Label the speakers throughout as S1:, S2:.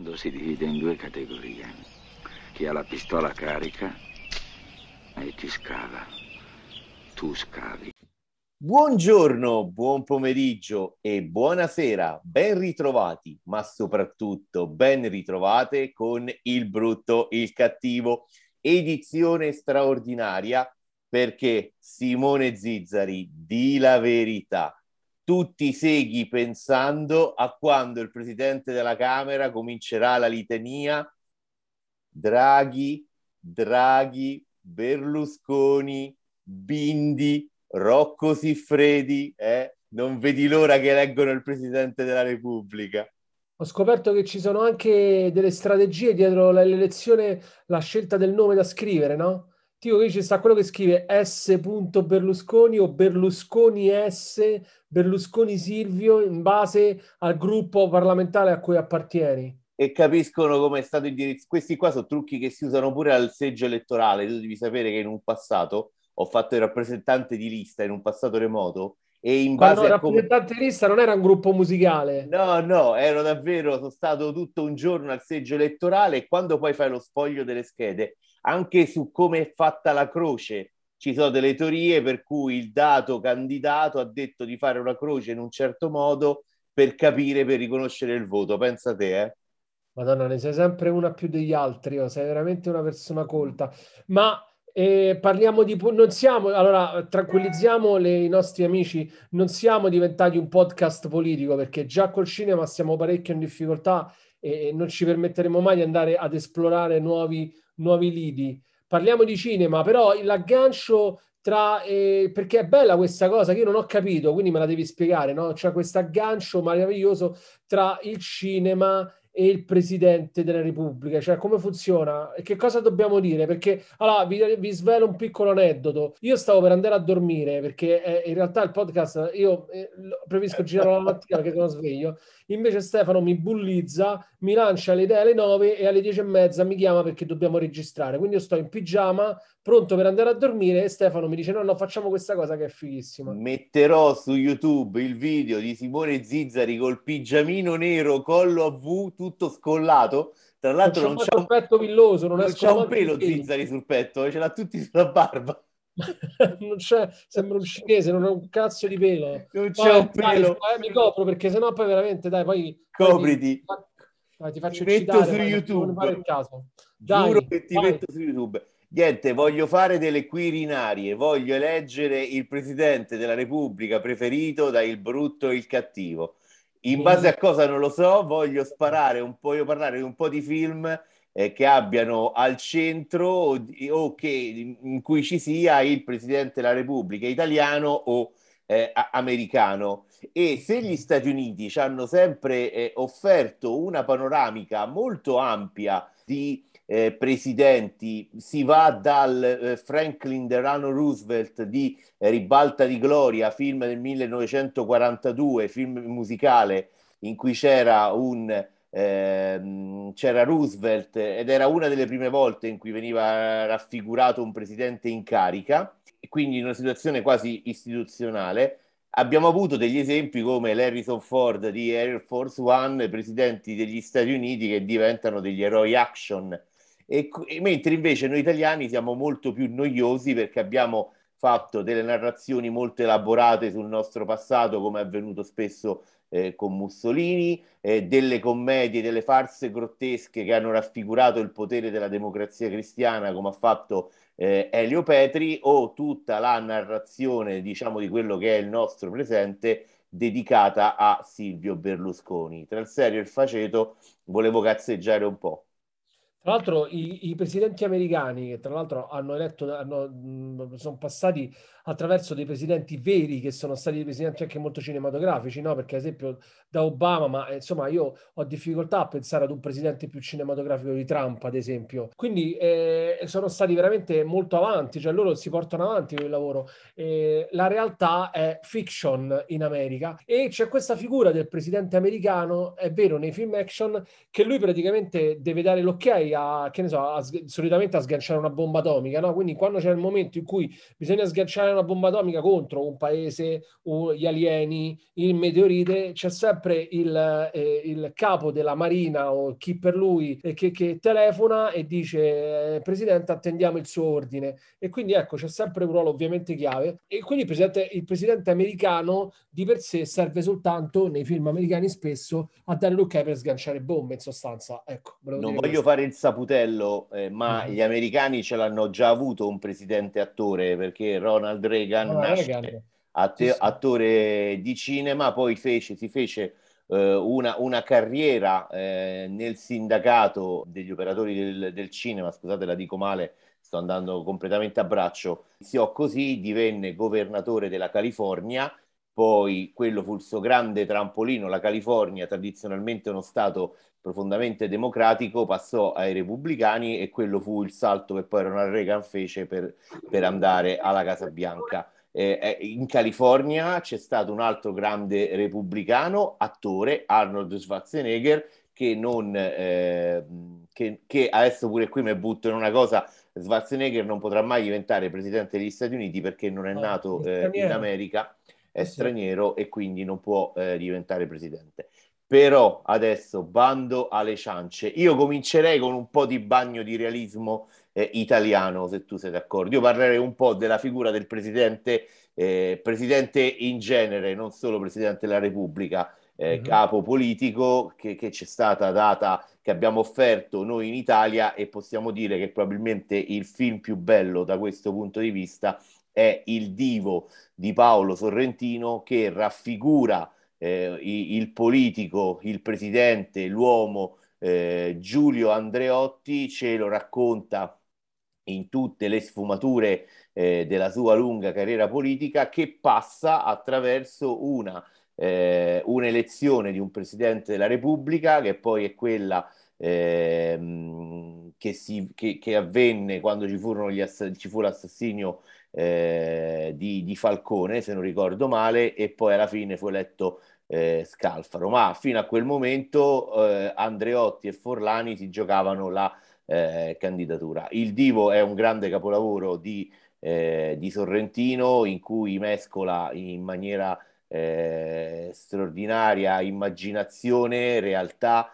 S1: mondo si divide in due categorie. Chi ha la pistola carica e chi scava. Tu scavi.
S2: Buongiorno, buon pomeriggio e buonasera, ben ritrovati, ma soprattutto ben ritrovate con il brutto, il cattivo, edizione straordinaria perché Simone Zizzari, di la verità, tutti seghi pensando a quando il presidente della Camera comincerà la litania Draghi, Draghi, Berlusconi, Bindi, Rocco Siffredi, eh? non vedi l'ora che eleggono il presidente della Repubblica.
S3: Ho scoperto che ci sono anche delle strategie dietro l'elezione, la scelta del nome da scrivere, no? Tipo qui ci sta quello che scrive S. Berlusconi o Berlusconi S, Berlusconi Silvio in base al gruppo parlamentare a cui appartieni.
S2: E capiscono come è stato indirizzato. Questi qua sono trucchi che si usano pure al seggio elettorale. Tu devi sapere che in un passato ho fatto il rappresentante di lista in un passato remoto e in base
S3: Quando a come... rappresentante di lista non era un gruppo musicale.
S2: No, no, ero davvero, sono stato tutto un giorno al seggio elettorale e quando poi fai lo spoglio delle schede anche su come è fatta la croce. Ci sono delle teorie per cui il dato candidato ha detto di fare una croce in un certo modo per capire, per riconoscere il voto. Pensa te, eh?
S3: Madonna, ne sei sempre una più degli altri, oh, sei veramente una persona colta. Ma eh, parliamo di... Non siamo... Allora, tranquillizziamo le, i nostri amici, non siamo diventati un podcast politico perché già col cinema siamo parecchio in difficoltà e non ci permetteremo mai di andare ad esplorare nuovi nuovi lidi. Parliamo di cinema, però l'aggancio tra... Eh, perché è bella questa cosa che io non ho capito, quindi me la devi spiegare, no? C'è questo aggancio meraviglioso tra il cinema e il presidente della Repubblica, cioè come funziona e che cosa dobbiamo dire? Perché allora vi, vi svelo un piccolo aneddoto. Io stavo per andare a dormire perché eh, in realtà il podcast io eh, preferisco girare la mattina perché sono sveglio. Invece Stefano mi bullizza, mi lancia le idee alle 9 e alle 10 e mezza mi chiama perché dobbiamo registrare. Quindi io sto in pigiama, pronto per andare a dormire e Stefano mi dice no, no, facciamo questa cosa che è fighissima.
S2: Metterò su YouTube il video di Simone Zizzari col pigiamino nero, collo a V, tutto scollato. Tra l'altro non,
S3: non c'è un petto villoso, non, non
S2: c'è un pelo Zizzari sul petto, ce l'ha tutti sulla barba.
S3: non c'è, sembra un cinese, non ha un cazzo di pelo.
S2: Non c'è un pelo.
S3: Dai, mi copro perché sennò poi veramente, dai, poi...
S2: Copriti.
S3: Poi ti, ti faccio
S2: ti metto
S3: citare,
S2: su YouTube.
S3: Il caso. Dai,
S2: Giuro che ti
S3: vai.
S2: metto su YouTube. Niente, voglio fare delle quirinarie, voglio eleggere il presidente della Repubblica preferito da il brutto e il cattivo. In base a cosa non lo so, voglio sparare un po', io parlare di un po' di film eh, che abbiano al centro o, o, che in cui ci sia il presidente della Repubblica italiano o eh, americano. E se gli Stati Uniti ci hanno sempre eh, offerto una panoramica molto ampia di eh, presidenti, si va dal eh, Franklin Delano Roosevelt di eh, Ribalta di Gloria, film del 1942, film musicale in cui c'era un ehm, c'era Roosevelt ed era una delle prime volte in cui veniva raffigurato un presidente in carica, quindi in una situazione quasi istituzionale. Abbiamo avuto degli esempi come l'Harrison Ford di Air Force One, presidenti degli Stati Uniti che diventano degli eroi action, e, e mentre invece noi italiani siamo molto più noiosi perché abbiamo fatto delle narrazioni molto elaborate sul nostro passato, come è avvenuto spesso eh, con Mussolini, eh, delle commedie, delle farse grottesche che hanno raffigurato il potere della democrazia cristiana, come ha fatto eh, Elio Petri, o tutta la narrazione, diciamo, di quello che è il nostro presente dedicata a Silvio Berlusconi. Tra il serio e il faceto volevo cazzeggiare un po'.
S3: Tra l'altro i, i, presidenti americani, che tra l'altro hanno eletto, hanno, sono passati attraverso dei presidenti veri che sono stati presidenti anche molto cinematografici, no? Perché ad esempio da Obama, ma eh, insomma io ho difficoltà a pensare ad un presidente più cinematografico di Trump, ad esempio. Quindi eh, sono stati veramente molto avanti, cioè loro si portano avanti con il lavoro. Eh, la realtà è fiction in America e c'è questa figura del presidente americano, è vero, nei film action, che lui praticamente deve dare l'ok a, che ne so, a, solitamente a sganciare una bomba atomica, no? Quindi quando c'è il momento in cui bisogna sganciare una bomba atomica contro un paese, o gli alieni, il meteorite, c'è sempre il, eh, il capo della marina o chi per lui eh, che, che, telefona e dice eh, Presidente attendiamo il suo ordine. E quindi ecco, c'è sempre un ruolo ovviamente chiave. E quindi il presidente, il presidente americano di per sé serve soltanto, nei film americani spesso, a dare l'ok per sganciare bombe, in sostanza. Ecco,
S2: non voglio questo. fare il saputello, eh, ma mm-hmm. gli americani ce l'hanno già avuto un presidente attore, perché Ronald Reagan, Ronald Reagan. Atte- sì, sì. attore di cinema, poi fece, si fece eh, una, una, carriera eh, nel sindacato degli operatori del, del, cinema, scusate la dico male, sto andando completamente a braccio, iniziò così, divenne governatore della California, poi quello fu il suo grande trampolino, la California, tradizionalmente uno stato profondamente democratico, passò ai repubblicani e quello fu il salto che poi Ronald Reagan fece per, per andare alla Casa Bianca. Eh, eh, in California c'è stato un altro grande repubblicano, attore, Arnold Schwarzenegger, che, non, eh, che, che adesso pure qui mi butto in una cosa, Schwarzenegger non potrà mai diventare presidente degli Stati Uniti perché non è nato eh, in America, è sì. straniero e quindi non può eh, diventare presidente. Però adesso bando alle ciance. Io comincerei con un po' di bagno di realismo eh, italiano, se tu sei d'accordo. Io parlerei un po' della figura del presidente, eh, presidente in genere, non solo presidente della Repubblica, eh, mm-hmm. capo politico che, che ci è stata data, che abbiamo offerto noi in Italia e possiamo dire che probabilmente il film più bello da questo punto di vista è Il Divo di Paolo Sorrentino che raffigura eh, il politico, il presidente, l'uomo eh, Giulio Andreotti, ce lo racconta in tutte le sfumature eh, della sua lunga carriera politica che passa attraverso una, eh, un'elezione di un Presidente della Repubblica che poi è quella eh, che, si, che, che, avvenne quando ci, gli ass- ci fu l'assassinio eh, di, di, Falcone, se non ricordo male, e poi alla fine fu eletto eh, Scalfaro. Ma fino a quel momento eh, Andreotti e Forlani si giocavano la eh, candidatura. Il Divo è un grande capolavoro di, eh, di Sorrentino in cui mescola in maniera eh, straordinaria immaginazione, realtà,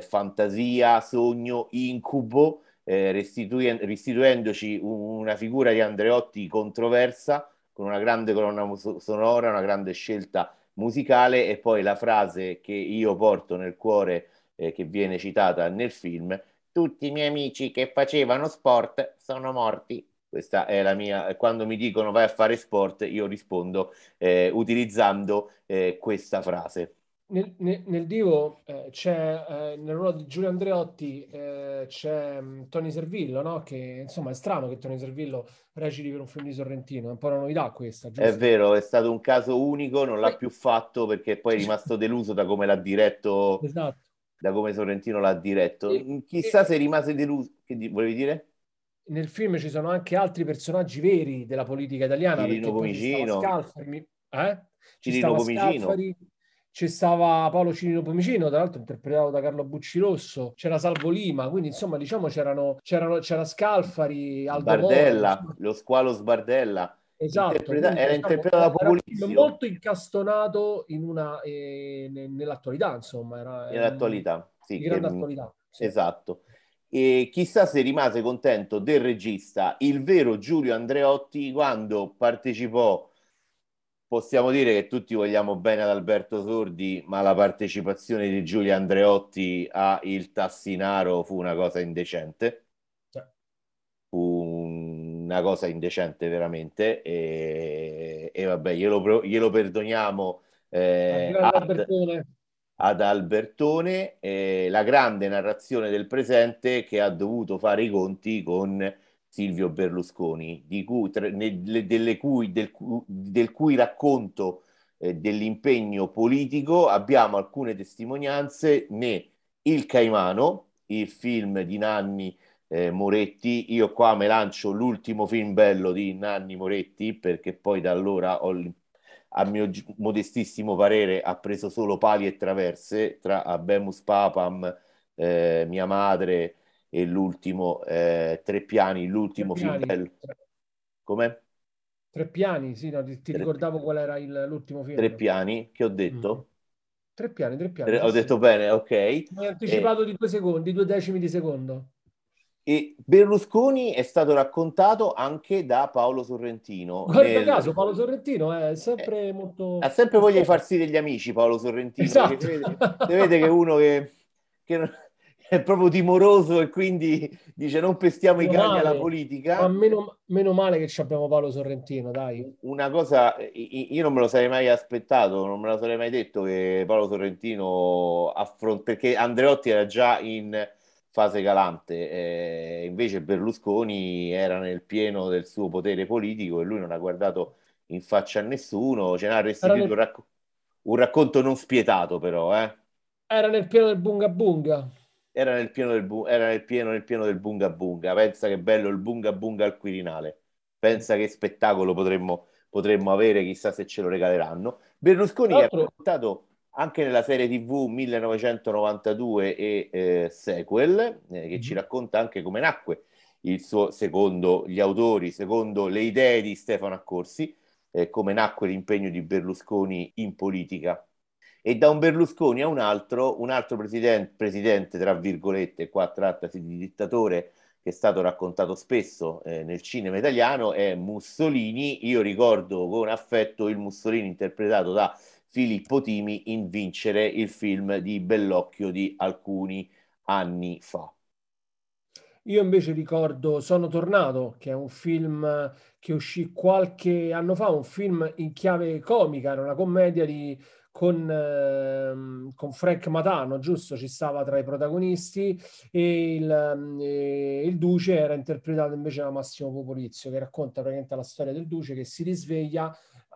S2: fantasia, sogno, incubo, eh, restituen- restituendoci una figura di Andreotti controversa con una grande colonna sonora, una grande scelta musicale e poi la frase che io porto nel cuore eh, che viene citata nel film tutti i miei amici che facevano sport sono morti. Questa è la mia, quando mi dicono vai a fare sport, io rispondo eh, utilizzando eh, questa frase.
S3: Nel, nel, nel Divo eh, c'è eh, nel ruolo di Giulio Andreotti eh, c'è um, Tony Servillo, no? Che insomma è strano che Tony Servillo reciti per un film di Sorrentino, è un po' una novità questa.
S2: Giusto? È vero, è stato un caso unico, non l'ha più fatto perché poi è rimasto deluso da come l'ha diretto esatto da come Sorrentino l'ha diretto. E, Chissà e, se rimase deluso. Che di, volevi dire?
S3: Nel film ci sono anche altri personaggi veri della politica italiana.
S2: Cirino Pomicino.
S3: Scalfari, eh? Cirino Pomicino. C'è stava Paolo Cirino Pomicino, tra l'altro interpretato da Carlo Buccirosso, c'era Salvo Lima, quindi insomma diciamo c'erano, c'erano c'era Scalfari,
S2: Aldo Sbardella, Moro, lo squalo Sbardella.
S3: Esatto,
S2: Interpreta- era diciamo, interpretato da Populizio.
S3: molto incastonato in una, eh, nell'attualità, insomma. Era,
S2: nell'attualità, sì.
S3: Di grande che, attualità.
S2: Sì. Esatto. E chissà se rimase contento del regista, il vero Giulio Andreotti, quando partecipò, possiamo dire che tutti vogliamo bene ad Alberto Sordi, ma la partecipazione di Giulio Andreotti a Il Tassinaro fu una cosa indecente. Fu una cosa indecente veramente e, e vabbè glielo, glielo perdoniamo eh, ad, Albertone, ad Albertone eh, la grande narrazione del presente che ha dovuto fare i conti con Silvio Berlusconi cui, tre, ne, cui, del, del, cui racconto eh, dell'impegno politico abbiamo alcune testimonianze né Il Caimano il film di Nanni eh, Moretti. Io qua me lancio l'ultimo film bello di Nanni Moretti perché poi da allora ho, a mio modestissimo parere ha preso solo pali e traverse tra Abemus Papam, eh, mia madre e l'ultimo eh, Tre Piani, l'ultimo
S3: Tre
S2: film
S3: piani.
S2: bello. Come?
S3: Tre piani, sì, no, ti, ti ricordavo qual era il- l'ultimo film.
S2: Tre Piani, che ho detto?
S3: Tre piani, tre piani.
S2: Tre- ho
S3: sì.
S2: detto bene, ok.
S3: Mi hai anticipato di due secondi, due decimi di secondo.
S2: E Berlusconi è stato raccontato anche da Paolo Sorrentino.
S3: Guarda
S2: nel-
S3: caso, Paolo Sorrentino è sempre molto...
S2: Ha sempre voglia di farsi degli amici Paolo Sorrentino.
S3: Esatto.
S2: vede, si vede che uno che, che è proprio timoroso e quindi dice non pestiamo i
S3: Meno
S2: cani alla
S3: male.
S2: politica.
S3: Ma meno, meno male che ci abbiamo Paolo Sorrentino, dai.
S2: Una cosa, i- io non me lo sarei mai aspettato, non me lo sarei mai detto che Paolo Sorrentino affronta, perché Andreotti era già in fase calante, eh, invece Berlusconi era nel pieno del suo potere politico e lui non ha guardato in faccia a nessuno, ce n'ha restituito
S3: nel-
S2: un, racco- un racconto non spietato però, eh.
S3: Era nel pieno del bunga bunga.
S2: Era nel pieno del, bu- era nel pieno, nel pieno del bunga bunga, pensa che bello il bunga bunga al Quirinale, pensa che spettacolo potremmo, potremmo avere, chissà se ce lo regaleranno. Berlusconi
S3: Tra
S2: è raccontato anche nella serie TV 1992 e eh, sequel, eh, che ci
S3: Mhm.
S2: racconta anche come nacque il suo, secondo gli autori, secondo le idee di Stefano Accorsi, eh, come nacque l'impegno di Berlusconi in politica. E da un Berlusconi a un altro, un altro presidente, presidente tra virgolette, qua trattasi di dittatore, che è stato raccontato spesso eh, nel cinema italiano, è Mussolini. Io ricordo con affetto il Mussolini interpretato da Filippo Timi in Vincere, il film di Bellocchio di alcuni anni fa.
S3: Io invece ricordo Sono tornato, che è un film che uscì qualche anno fa, un film in chiave comica, era una commedia di- con, ehm, con Frank Matano, giusto? Ci stava tra i protagonisti e il, ehm, e il Duce era interpretato invece da Massimo Popolizio, che racconta praticamente la storia del Duce che si risveglia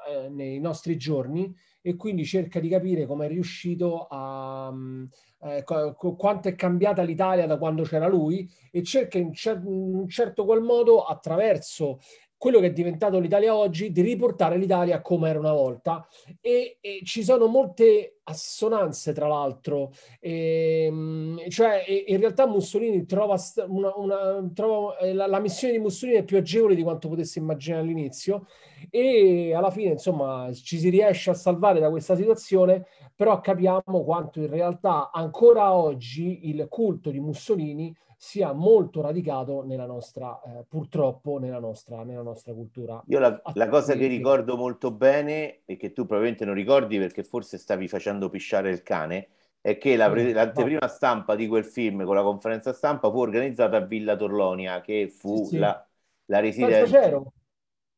S3: eh, nei nostri giorni e quindi cerca di capire come è riuscito a... mh, eh, quanto è cambiata l'Italia da quando c'era lui e cerca in, in un certo qual modo attraverso quello che è diventato l'Italia oggi di riportare l'Italia come era una volta. E, e ci sono molte assonanze tra l'altro. Ehm, cioè e- in realtà Mussolini trova, una, una- trova eh, la, la missione di Mussolini è più agevole di quanto potesse immaginare all'inizio. E alla fine insomma ci si riesce a salvare da questa situazione però capiamo quanto in realtà ancora oggi il culto di Mussolini sia molto radicato nella nostra, eh, purtroppo, nella nostra, nella nostra cultura.
S2: Io la, la cosa che ricordo molto bene e che tu probabilmente non ricordi perché forse stavi facendo pisciare il cane è che la pre-
S3: Mm,
S2: l'anteprima stampa di quel film con la conferenza stampa fu organizzata a Villa Torlonia che fu
S3: Sì, sì.
S2: la, la residenza.
S3: c'ero,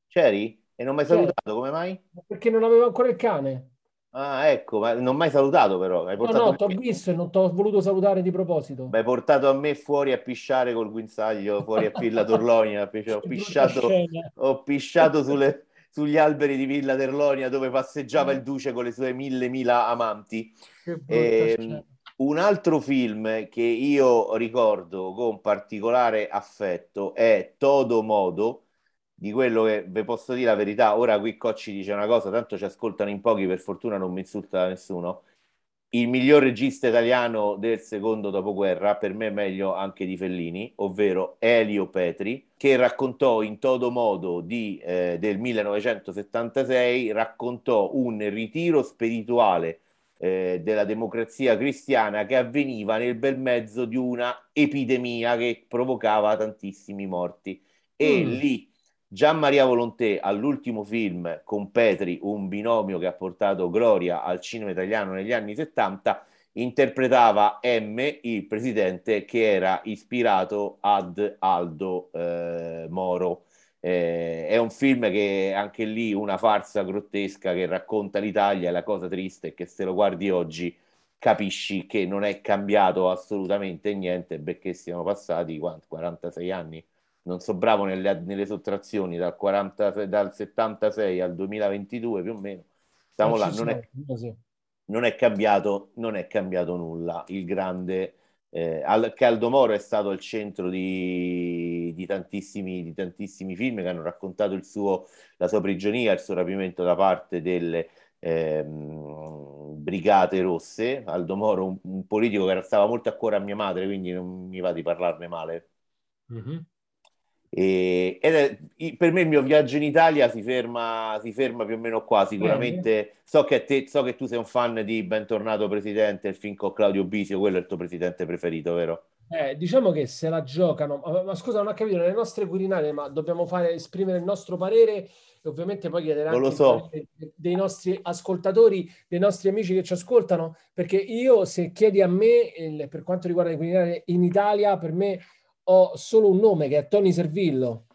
S2: C'eri? E non mi hai salutato, come mai?
S3: perché non avevo ancora il cane.
S2: Ah, ecco, ma non mi hai salutato però, hai
S3: No,
S2: portato
S3: no, ti ho visto e non ti ho voluto salutare di proposito.
S2: mi hai portato a me fuori a pisciare col guinzaglio fuori a Villa Torlonia, ho pisciato, ho pisciato sulle- sugli alberi di Villa Torlonia dove passeggiava il duce con le sue mille mila amanti.
S3: Scena.
S2: un altro film che io ricordo con particolare affetto è Todo Modo, di quello che vi posso dire la verità. Ora qui Cocci dice una cosa, tanto ci ascoltano in pochi, per fortuna non mi insulta nessuno. Il miglior regista italiano del secondo dopoguerra, per me meglio anche di Fellini, ovvero Elio Petri, che raccontò in Todo Modo di, eh, del 1976, raccontò un ritiro spirituale eh, della democrazia cristiana che avveniva nel bel mezzo di una epidemia che provocava tantissimi morti. E
S3: Mm.
S2: lì Gian Maria Volonté all'ultimo film con Petri, un binomio che ha portato gloria al cinema italiano negli anni 70, interpretava M, il presidente che era ispirato ad Aldo eh, Moro. Eh, è un film che anche lì una farsa grottesca che racconta l'Italia la cosa triste è che se lo guardi oggi capisci che non è cambiato assolutamente niente perché siamo passati quanti, 46 anni. Non so bravo nelle, nelle sottrazioni dal, 40, dal 76 al 2022 più o meno. Stiamo
S3: Non
S2: là, non è, non è cambiato, non è cambiato nulla. Il grande eh, Al- che Aldo Moro è stato al centro di, di tantissimi, di tantissimi film che hanno raccontato il suo, la sua prigionia, il suo rapimento da parte delle, ehm, Brigate Rosse, Aldo Moro, un, un politico che stava molto a cuore a mia madre, quindi non mi va di parlarne male. Mm-hmm. E, è, per me il mio viaggio in Italia si ferma, si ferma più o meno qua. Sicuramente so che, te, so che tu sei un fan di Bentornato Presidente, il film con Claudio Bisio, quello è il tuo presidente preferito, vero?
S3: Eh, diciamo che se la giocano, ma, scusa, non ho capito, nelle nostre Quirinale, ma dobbiamo fare, esprimere il nostro parere e ovviamente poi chiedere anche
S2: so.
S3: dei nostri ascoltatori, dei nostri amici che ci ascoltano, perché io se chiedi a me, per quanto riguarda le Quirinale in Italia, per me ho solo un nome che è Tony Servillo.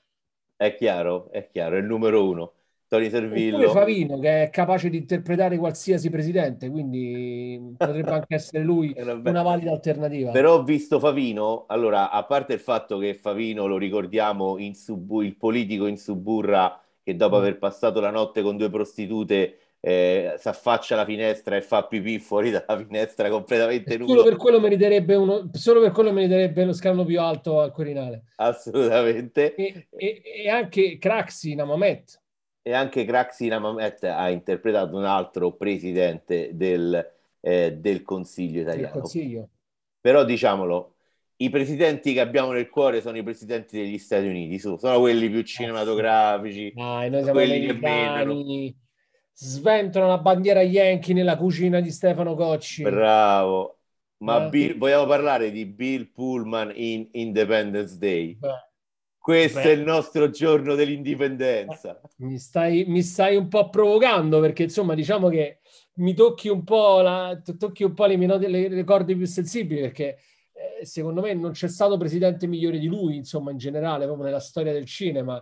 S2: È chiaro, è chiaro, è il numero uno. Tony Servillo.
S3: Oppure Favino, che è capace di interpretare qualsiasi presidente, quindi potrebbe anche essere lui una valida alternativa.
S2: Però ho visto Favino, allora, a parte il fatto che Favino, lo ricordiamo, in sub- il politico in Suburra, che dopo mm. aver passato la notte con due prostitute eh, si affaccia alla finestra e fa pipì fuori dalla finestra completamente nudo.
S3: Solo per quello meriterebbe, uno, solo per quello meriterebbe lo scranno più alto al Quirinale.
S2: Assolutamente.
S3: E, e, e anche Craxi Namamet.
S2: E anche Craxi Namamet ha interpretato un altro presidente del, eh, del Consiglio italiano.
S3: Consiglio.
S2: Però diciamolo, i presidenti che abbiamo nel cuore sono i presidenti degli Stati Uniti, sono quelli più cinematografici,
S3: Dai, noi siamo quelli che meno sventolano la bandiera Yankee nella cucina di Stefano Cocci.
S2: Bravo. Ma eh. Bill, vogliamo parlare di Bill Pullman in Independence Day? Beh. Questo Beh. è il nostro giorno dell'indipendenza.
S3: Mi stai, mi stai, un po' provocando perché insomma diciamo che mi tocchi un po', la, tocchi un po le, mie le corde più sensibili perché eh, secondo me non c'è stato presidente migliore di lui, insomma in generale, proprio nella storia del cinema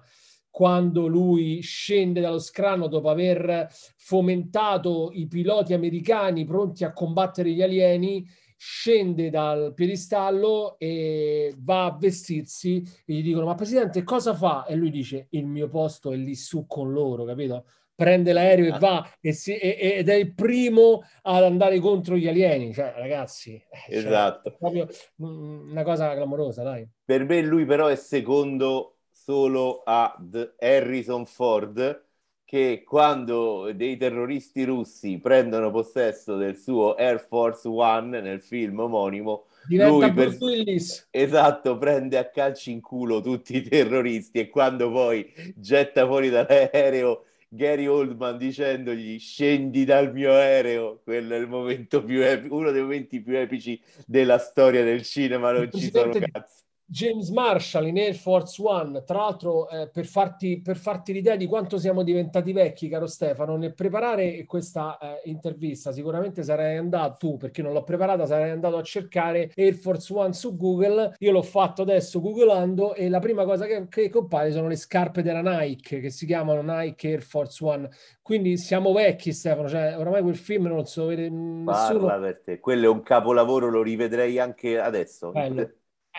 S3: quando lui scende dallo scranno dopo aver fomentato i piloti americani pronti a combattere gli alieni, scende dal piedistallo e va a vestirsi e gli dicono ma presidente cosa fa? E lui dice il mio posto è lì su con loro, capito? Prende l'aereo e ah. va e si, e, ed è il primo ad andare contro gli alieni, cioè ragazzi,
S2: cioè, esatto.
S3: Cioè, è proprio una cosa clamorosa, dai.
S2: Per me lui però è secondo solo ad Harrison Ford che quando dei terroristi russi prendono possesso del suo Air Force One nel film omonimo
S3: Diventa lui per... Willis.
S2: esatto prende a calci in culo tutti i terroristi e quando poi getta fuori dall'aereo Gary Oldman dicendogli scendi dal mio aereo quello è il momento più epico uno dei momenti più epici della storia del cinema non ci sono cazzi
S3: James Marshall in Air Force One, tra l'altro eh, per, farti, per, farti, l'idea di quanto siamo diventati vecchi, caro Stefano, nel preparare questa eh, intervista sicuramente sarei andato, tu perché non l'ho preparata, sarei andato a cercare Air Force One su Google, io l'ho fatto adesso googolando e la prima cosa che, che compare sono le scarpe della Nike che si chiamano Nike Air Force One, quindi siamo vecchi Stefano, cioè oramai quel film non so vede nessuno.
S2: Parla per te, quello è un capolavoro, lo rivedrei anche adesso.
S3: Bello.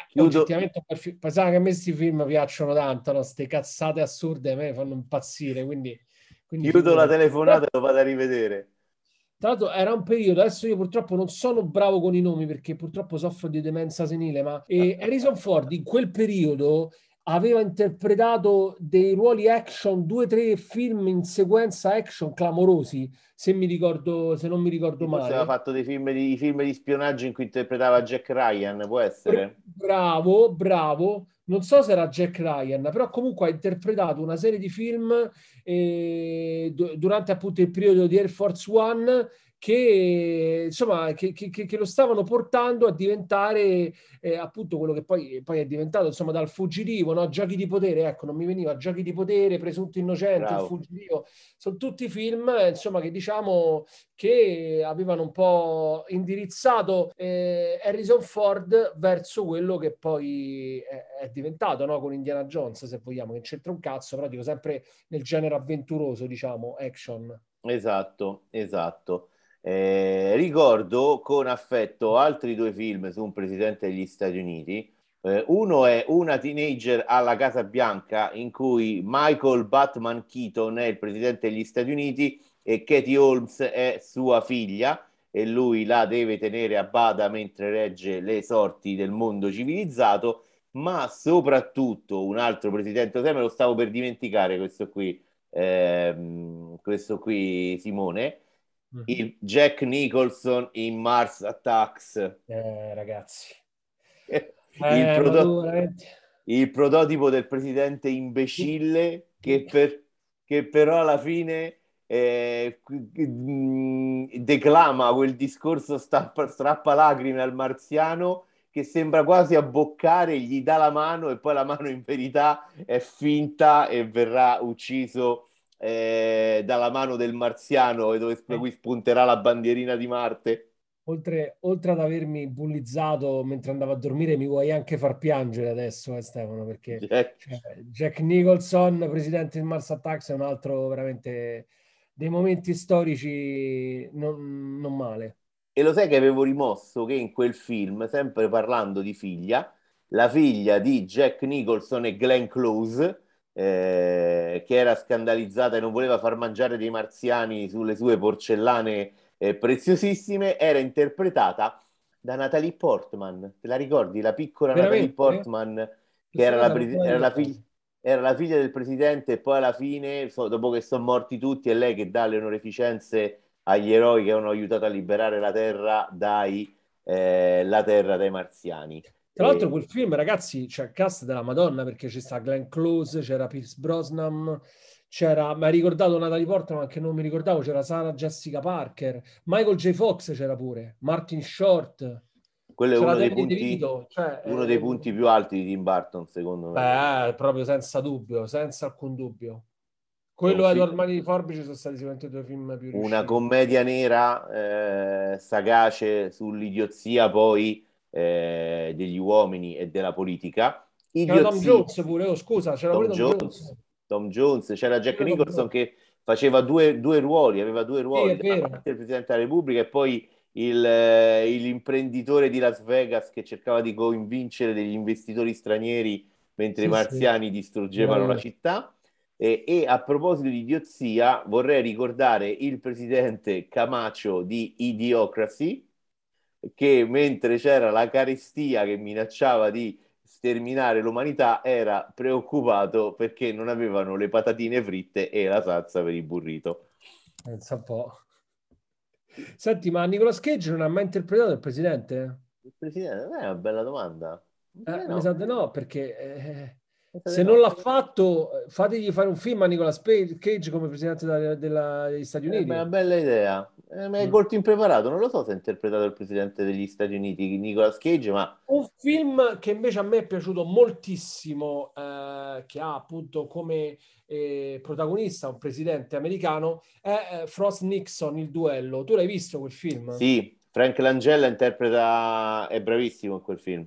S3: Chiudo... Pensavo che a me questi film piacciono tanto, queste no? cazzate assurde a me fanno impazzire. Quindi,
S2: quindi Chiudo la telefonata e lo vado a rivedere.
S3: Tra l'altro era un periodo, adesso io purtroppo non sono bravo con i nomi perché purtroppo soffro di demenza senile, ma e Harrison Ford in quel periodo aveva interpretato dei ruoli action, due o tre film in sequenza action clamorosi, se, mi ricordo, se non mi ricordo male.
S2: aveva fatto dei film di, film di spionaggio in cui interpretava Jack Ryan, può essere?
S3: Bravo, bravo. Non so se era Jack Ryan, però comunque ha interpretato una serie di film eh, durante appunto il periodo di Air Force One che, insomma, che, che, che, lo stavano portando a diventare eh, appunto quello che poi, poi, è diventato insomma dal fuggitivo, no? giochi di potere, ecco non mi veniva, giochi di potere, presunto innocente, Bravo. il fuggitivo, sono tutti film insomma che diciamo che avevano un po' indirizzato eh, Harrison Ford verso quello che poi è, è diventato no? con Indiana Jones se vogliamo, che c'entra un cazzo, però dico sempre nel genere avventuroso diciamo, action.
S2: Esatto, esatto. Eh, ricordo con affetto altri due film su un presidente degli Stati Uniti. Eh, uno è Una teenager alla Casa Bianca, in cui Michael Batman Keaton è il presidente degli Stati Uniti e Katie Holmes è sua figlia e lui la deve tenere a bada mentre regge le sorti del mondo civilizzato. Ma soprattutto un altro presidente, me lo stavo per dimenticare questo qui, ehm, questo qui Simone. Il Jack Nicholson in Mars Attacks.
S3: Eh, ragazzi.
S2: il, eh, prodo- il, prototipo del presidente imbecille che, per, che però alla fine eh, declama quel discorso strappa, strappa lacrime al marziano che sembra quasi abboccare, gli dà la mano e poi la mano in verità è finta e verrà ucciso eh, dalla mano del marziano e dove da cui spunterà la bandierina di Marte.
S3: Oltre, oltre, ad avermi bullizzato mentre andavo a dormire, mi vuoi anche far piangere adesso, eh, Stefano, perché Jack. Cioè, Jack Nicholson, presidente di Mars Attacks, è un altro veramente dei momenti storici non, non male.
S2: E lo sai che avevo rimosso che in quel film, sempre parlando di figlia, la figlia di Jack Nicholson e Glenn Close, eh, che era scandalizzata e non voleva far mangiare dei marziani sulle sue porcellane eh, preziosissime, era interpretata da Natalie Portman. Te la ricordi? La piccola Veramente? Natalie Portman, che era la, era, la figlia, era la, figlia, del presidente e poi alla fine, so, dopo che sono morti tutti, è lei che dà le onorificenze agli eroi che hanno aiutato a liberare la Terra dai, eh, la terra dai marziani.
S3: Tra l'altro, quel film, ragazzi, c'è il cast della Madonna perché c'è sta Glenn Close, c'era Pierce Brosnan, c'era, mi ha ricordato Natalie Portman, ma che non mi ricordavo, c'era Sara Jessica Parker, Michael J. Fox c'era pure, Martin Short.
S2: Quello è uno dei, punti, cioè, uno dei, punti, più alti di Tim Burton, secondo me.
S3: Beh, proprio senza dubbio, senza alcun dubbio. Quello e Edward Mani di Forbice sono stati sicuramente due film più riusciti.
S2: Una commedia nera, eh, sagace sull'idiozia poi eh, degli uomini e della politica.
S3: Idiozia. C'era Tom Jones pure, oh, scusa, c'era Tom, Tom Jones. Jones.
S2: Tom Jones, c'era Jack c'era Nicholson che faceva due, due, ruoli, aveva due ruoli, sì, il Presidente della Repubblica e poi il, eh, l'imprenditore di Las Vegas che cercava di convincere degli investitori stranieri mentre sì, i marziani sì. distruggevano no. la città. E, e, a proposito di idiozia, vorrei ricordare il presidente Camacho di Idiocracy, che mentre c'era la carestia che minacciava di sterminare l'umanità, era preoccupato perché non avevano le patatine fritte e la salsa per il burrito.
S3: Pensa un po'. Senti, ma Nicolas Cage non ha mai interpretato il presidente?
S2: Il presidente? è una bella domanda.
S3: Eh, no. Mi sa di no, perché... Eh se non l'ha fatto, fategli fare un film a Nicolas Cage come presidente della, della, degli Stati Uniti.
S2: Eh, è una bella idea. Eh, ma è molto impreparato. Non lo so se ha interpretato il presidente degli Stati Uniti, Nicolas Cage, ma...
S3: Un film che invece a me è piaciuto moltissimo, eh, che ha appunto come eh, protagonista un presidente americano, è eh, Frost Nixon, Il duello. Tu l'hai visto quel film?
S2: Sì, Frank Langella interpreta... è bravissimo in quel film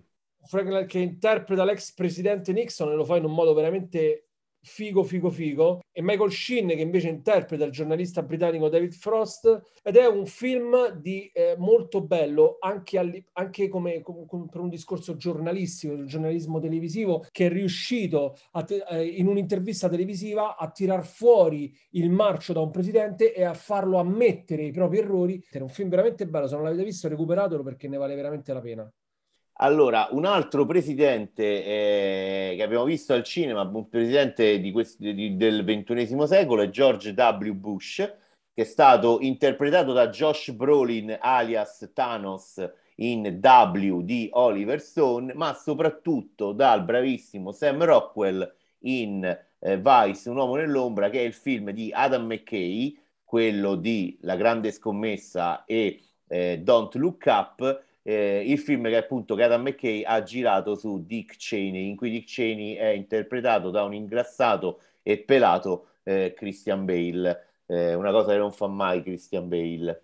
S3: che interpreta l'ex presidente Nixon e lo fa in un modo veramente figo, figo, figo, e Michael Sheen che invece interpreta il giornalista britannico David Frost, ed è un film di, eh, molto bello anche, all, anche come, come, per un discorso giornalistico, del giornalismo televisivo, che è riuscito a, eh, in un'intervista televisiva a tirar fuori il marcio da un presidente e a farlo ammettere i propri errori. È un film veramente bello, se non l'avete visto recuperatelo perché ne vale veramente la pena.
S2: Allora, un altro presidente eh, che abbiamo visto al cinema, un presidente di questi, di, del ventunesimo secolo, è George W. Bush, che è stato interpretato da Josh Brolin alias Thanos in W di Oliver Stone, ma soprattutto dal bravissimo Sam Rockwell in eh, Vice, Un uomo nell'ombra, che è il film di Adam McKay, quello di La grande scommessa e eh, Don't Look Up, eh, il film che appunto Adam McKay ha girato su Dick Cheney, in cui Dick Cheney è interpretato da un ingrassato e pelato eh, Christian Bale, eh, una cosa che non fa mai Christian Bale.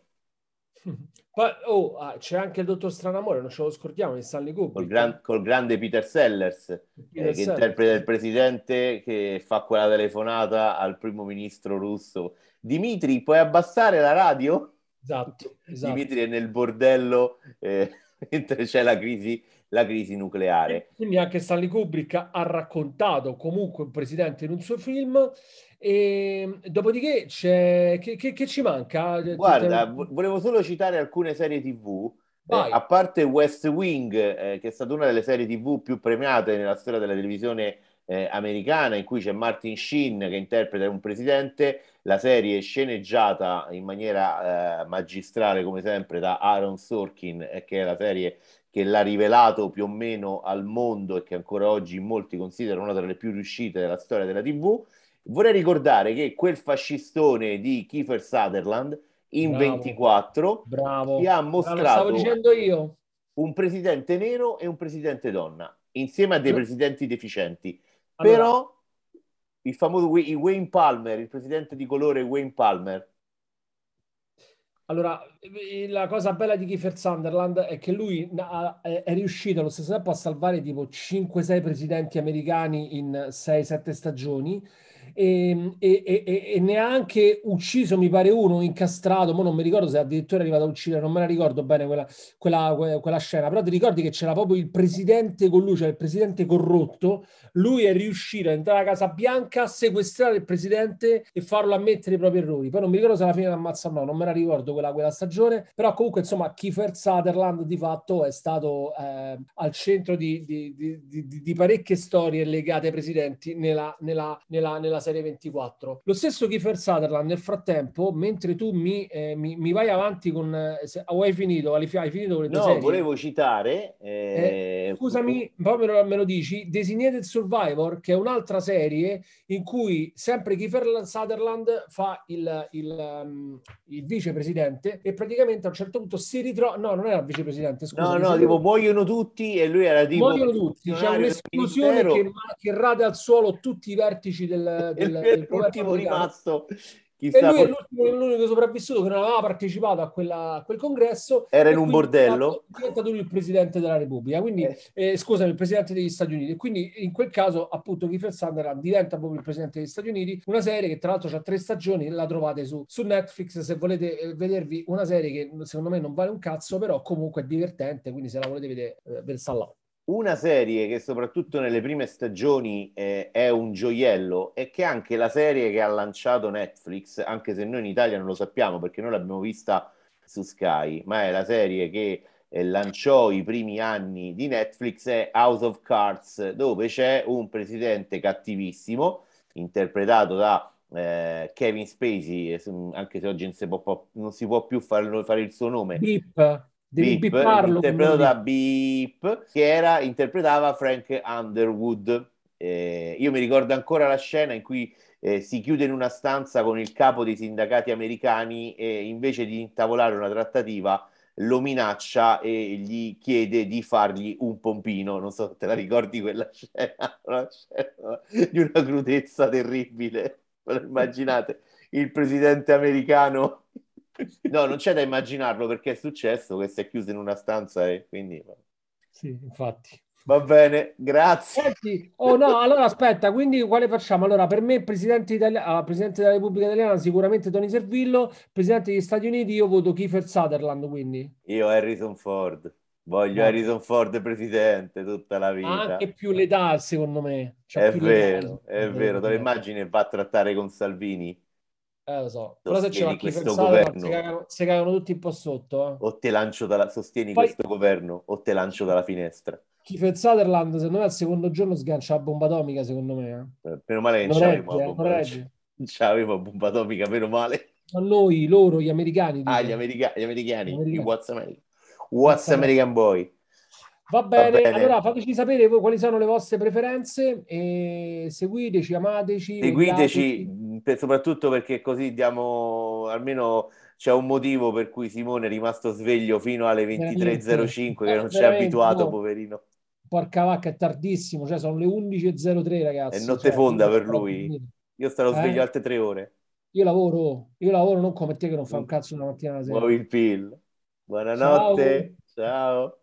S3: Poi, oh, ah, c'è anche il dottor Stranamore, non ce lo scordiamo, di Stanley Kubrick.
S2: Col, gran, col grande Peter Sellers, Peter eh, che interpreta il presidente che fa quella telefonata al primo ministro russo. Dimitri, puoi abbassare la radio?
S3: Esatto, esatto.
S2: Dimitri è nel bordello eh, mentre c'è la crisi, la crisi nucleare.
S3: Quindi anche Stanley Kubrick ha raccontato comunque un presidente in un suo film e dopodiché c'è... Che, che, che ci manca?
S2: Guarda, volevo solo citare alcune serie tv. Eh, a parte West Wing, eh, che è stata una delle serie tv più premiate nella storia della televisione eh, americana in cui c'è Martin Sheen che interpreta un presidente, la serie è sceneggiata in maniera eh, magistrale come sempre da Aaron Sorkin, eh, che è la serie che l'ha rivelato più o meno al mondo e che ancora oggi molti considerano una delle più riuscite della storia della TV. Vorrei ricordare che quel fascistone di Kiefer Sutherland in bravo, 24
S3: bravo,
S2: ti ha mostrato un presidente nero e un presidente donna insieme a dei presidenti deficienti. Allora, Però il famoso Wayne Palmer, il presidente di colore Wayne Palmer,
S3: allora, la cosa bella di Kiefer Sunderland è che lui è riuscito allo stesso tempo a salvare tipo 5-6 presidenti americani in 6-7 stagioni e, e, e, e, ne ha anche ucciso, mi pare uno, incastrato, ma non mi ricordo se addirittura è arrivato a uccidere, non me la ricordo bene quella, quella, quella scena, però ti ricordi che c'era proprio il presidente con lui, cioè il presidente corrotto, lui è riuscito a entrare a Casa Bianca, sequestrare il presidente e farlo ammettere i propri errori. Poi non mi ricordo se alla fine l'ammazza o no, non me la ricordo quella, quella stagione, però comunque insomma Kiefer Sutherland di fatto è stato eh, al centro di, di, di, di, parecchie storie legate ai presidenti nella, nella, nella, nella serie 24. Lo stesso Kiefer Sutherland nel frattempo, mentre tu mi, eh, mi, mi vai avanti con... Eh, se, o hai finito? Hai, finito con le
S2: no,
S3: serie?
S2: volevo citare...
S3: Eh, eh, scusami, poi me lo, me lo dici. Designated Survivor, che è un'altra serie in cui sempre Kiefer Sutherland fa il, il, um, il vicepresidente e praticamente a un certo punto si ritrova... No, non era il vicepresidente, scusa.
S2: No, no, tipo muoiono tutti e lui era tipo...
S3: Muoiono tutti, c'è un'esplosione che, che rade al suolo tutti i vertici del del,
S2: del l'ultimo rimasto
S3: Chissà e lui è l'ultimo, l'unico sopravvissuto che non aveva partecipato a, quella, a quel congresso.
S2: Era in un bordello.
S3: È diventato lui il presidente della Repubblica, quindi, eh. Eh, scusami, il presidente degli Stati Uniti. Quindi in quel caso, appunto, Kiefer Sutherland diventa proprio il presidente degli Stati Uniti. Una serie che tra l'altro ha tre stagioni, la trovate su, su Netflix se volete eh, vedervi una serie che secondo me non vale un cazzo, però comunque è divertente, quindi se la volete vedere, eh, ve là.
S2: Una serie che soprattutto nelle prime stagioni eh, è un gioiello e che anche la serie che ha lanciato Netflix, anche se noi in Italia non lo sappiamo perché noi l'abbiamo vista su Sky, ma è la serie che eh, lanciò i primi anni di Netflix, è House of Cards, dove c'è un presidente cattivissimo, interpretato da eh, Kevin Spacey, anche se oggi non si può, non si può più fare, fare il suo nome.
S3: Beep.
S2: Devi Beep, interpretato da Beep, che era, interpretava Frank Underwood. Eh, io mi ricordo ancora la scena in cui eh, si chiude in una stanza con il capo dei sindacati americani e invece di intavolare una trattativa lo minaccia e gli chiede di fargli un pompino. Non so se te la ricordi quella scena, una scena di una crudezza terribile. Immaginate il presidente americano No, non c'è da immaginarlo perché è successo che si è chiuso in una stanza e quindi...
S3: Sì, infatti.
S2: Va bene, grazie.
S3: Senti, oh no, allora aspetta, quindi quale facciamo? Allora, per me, presidente, Italia... uh, presidente della Repubblica Italiana, sicuramente Tony Servillo, presidente degli Stati Uniti, io voto Kiefer Sutherland, quindi.
S2: Io Harrison Ford. Voglio. Harrison Ford presidente tutta la vita.
S3: Anche più l'età, secondo me.
S2: C'ha è vero, è vero. Te lo immagini va a trattare con Salvini?
S3: Eh, lo so. Però se c'è questo governo, si cagano, si cagano, tutti un po' sotto. Eh.
S2: O te lancio dalla, sostieni Poi, questo governo o te lancio dalla finestra.
S3: Kiefer Sutherland, secondo me al secondo giorno sgancia la bomba atomica, secondo me.
S2: Eh. Eh, meno male che non c'aveva la bomba, bomba atomica, meno male.
S3: A noi, loro, gli americani.
S2: Ah, gli, america- gli americani, gli americani. What's, American? What's American Boy.
S3: Va bene, Va bene, allora fateci sapere voi quali sono le vostre preferenze e seguiteci, amateci.
S2: Seguiteci, per, soprattutto perché così diamo almeno c'è un motivo per cui Simone è rimasto sveglio fino alle 23.05 che non ci è abituato, no. poverino.
S3: Porca vacca, è tardissimo, cioè sono le 11.03 ragazzi.
S2: È notte cioè, fonda per lui. Io starò sveglio eh? altre tre ore.
S3: Io lavoro, io lavoro non come te che non fa un cazzo una mattina alla sera.
S2: Muovi il pill. Buonanotte. Ciao. Ciao.